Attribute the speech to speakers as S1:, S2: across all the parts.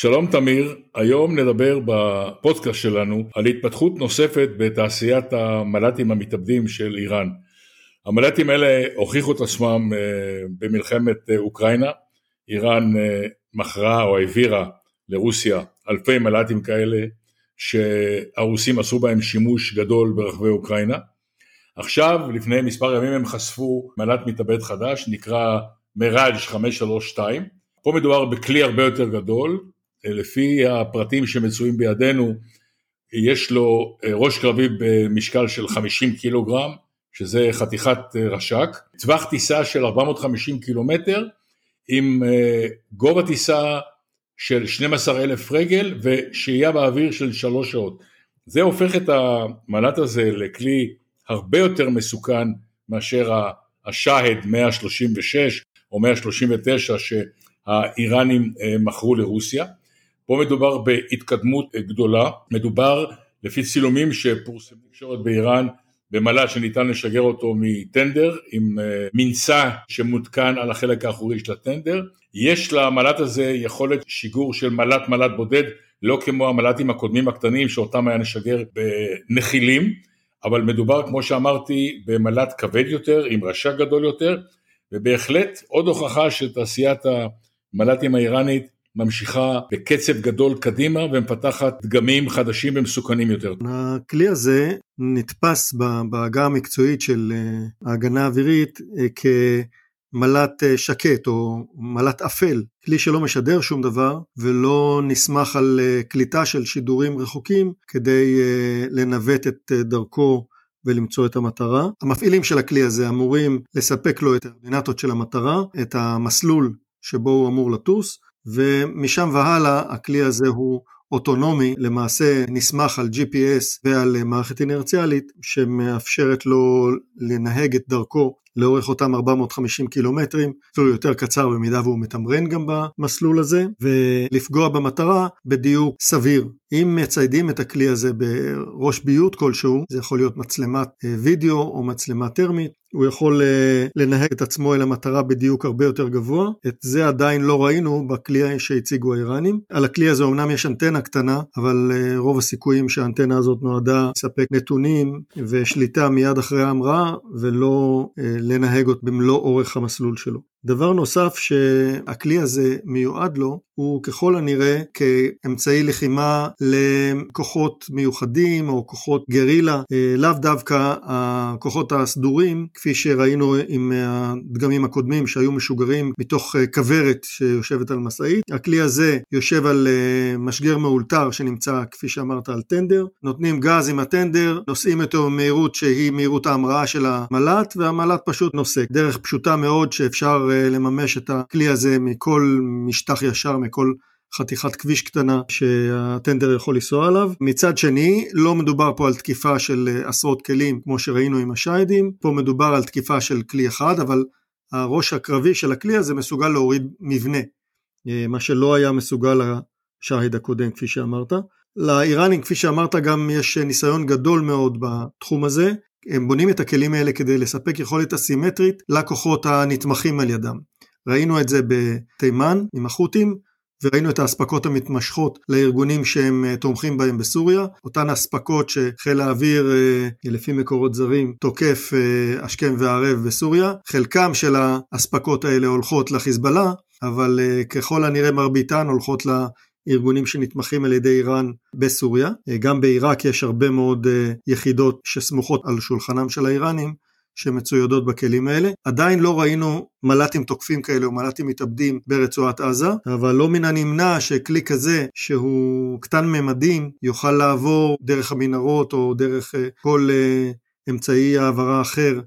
S1: שלום תמיר, היום נדבר בפודקאסט שלנו על התפתחות נוספת בתעשיית המל"טים המתאבדים של איראן. המל"טים האלה הוכיחו את עצמם אה, במלחמת אה, אוקראינה, איראן אה, מכרה או העבירה לרוסיה אלפי מל"טים כאלה שהרוסים עשו בהם שימוש גדול ברחבי אוקראינה. עכשיו, לפני מספר ימים הם חשפו מל"ט מתאבד חדש, נקרא מראז' 532. פה מדובר בכלי הרבה יותר גדול, לפי הפרטים שמצויים בידינו, יש לו ראש קרבי במשקל של 50 קילוגרם, שזה חתיכת רש"ק, טווח טיסה של 450 קילומטר, עם גובה טיסה של 12 אלף רגל ושהייה באוויר של שלוש שעות. זה הופך את המל"ט הזה לכלי הרבה יותר מסוכן מאשר השאהד 136 או 139 שהאיראנים אה, מכרו לרוסיה. פה מדובר בהתקדמות גדולה, מדובר לפי צילומים שפורסמו בתקשורת באיראן במל"ט שניתן לשגר אותו מטנדר עם אה, מנסע שמותקן על החלק האחורי של הטנדר. יש למל"ט הזה יכולת שיגור של מל"ט מל"ט בודד, לא כמו המל"טים הקודמים הקטנים שאותם היה נשגר בנחילים, אבל מדובר כמו שאמרתי במל"ט כבד יותר, עם רש"ק גדול יותר, ובהחלט עוד הוכחה שתעשיית המל"טים האיראנית ממשיכה בקצב גדול קדימה ומפתחת דגמים חדשים ומסוכנים יותר.
S2: הכלי הזה נתפס בעגה המקצועית של אה, ההגנה האווירית אה, כמל"ט אה, שקט או מל"ט אפל, כלי שלא משדר שום דבר ולא נסמך על קליטה של שידורים רחוקים כדי לנווט את דרכו ולמצוא את המטרה. המפעילים של הכלי הזה אמורים לספק לו את האורדינטות של המטרה, את המסלול שבו הוא אמור לטוס, ומשם והלאה הכלי הזה הוא אוטונומי, למעשה נסמך על GPS ועל מערכת אינרציאלית שמאפשרת לו לנהג את דרכו לאורך אותם 450 קילומטרים, אפילו יותר קצר במידה והוא מתמרן גם במסלול הזה, ולפגוע במטרה בדיוק סביר. אם מציידים את הכלי הזה בראש ביות כלשהו, זה יכול להיות מצלמת אה, וידאו או מצלמה טרמית, הוא יכול אה, לנהג את עצמו אל המטרה בדיוק הרבה יותר גבוה. את זה עדיין לא ראינו בכלי שהציגו האיראנים. על הכלי הזה אמנם יש אנטנה קטנה, אבל אה, רוב הסיכויים שהאנטנה הזאת נועדה לספק נתונים ושליטה מיד אחרי ההמראה, ולא לנהג אותו במלוא אורך המסלול שלו. דבר נוסף שהכלי הזה מיועד לו הוא ככל הנראה כאמצעי לחימה לכוחות מיוחדים או כוחות גרילה, אה, לאו דווקא הכוחות הסדורים כפי שראינו עם הדגמים הקודמים שהיו משוגרים מתוך אה, כוורת שיושבת על משאית. הכלי הזה יושב על אה, משגר מאולתר שנמצא כפי שאמרת על טנדר, נותנים גז עם הטנדר, נוסעים אותו במהירות שהיא מהירות ההמראה של המל"ט והמל"ט פשוט נוסק. דרך פשוטה מאוד שאפשר לממש את הכלי הזה מכל משטח ישר, מכל חתיכת כביש קטנה שהטנדר יכול לנסוע עליו. מצד שני, לא מדובר פה על תקיפה של עשרות כלים כמו שראינו עם השיידים, פה מדובר על תקיפה של כלי אחד, אבל הראש הקרבי של הכלי הזה מסוגל להוריד מבנה, מה שלא היה מסוגל השייד הקודם כפי שאמרת. לאיראנים כפי שאמרת גם יש ניסיון גדול מאוד בתחום הזה, הם בונים את הכלים האלה כדי לספק יכולת אסימטרית לכוחות הנתמכים על ידם. ראינו את זה בתימן עם החות'ים, וראינו את האספקות המתמשכות לארגונים שהם אה, תומכים בהם בסוריה, אותן אספקות שחיל האוויר אה, לפי מקורות זרים תוקף אה, השכם והערב בסוריה, חלקם של האספקות האלה הולכות לחיזבאללה, אבל ככל הנראה מרביתן הולכות ארגונים שנתמכים על ידי איראן בסוריה. גם בעיראק יש הרבה מאוד יחידות שסמוכות על שולחנם של האיראנים שמצוידות בכלים האלה. עדיין לא ראינו מל"טים תוקפים כאלה או מל"טים מתאבדים ברצועת עזה, אבל לא מן הנמנע שכלי כזה שהוא קטן ממדים יוכל לעבור דרך המנהרות או דרך אה, כל אה, אמצעי העברה אחר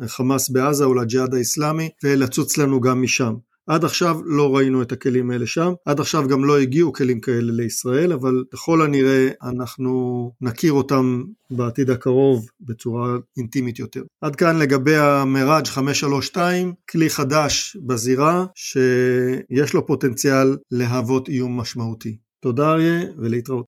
S2: לחמאס בעזה או לג'יהאד האיסלאמי ולצוץ לנו גם משם. עד עכשיו לא ראינו את הכלים האלה שם, עד עכשיו גם לא הגיעו כלים כאלה לישראל, אבל ככל הנראה אנחנו נכיר אותם בעתיד הקרוב בצורה אינטימית יותר. עד כאן לגבי המראג' 532, כלי חדש בזירה שיש לו פוטנציאל להוות איום משמעותי. תודה אריה ולהתראות.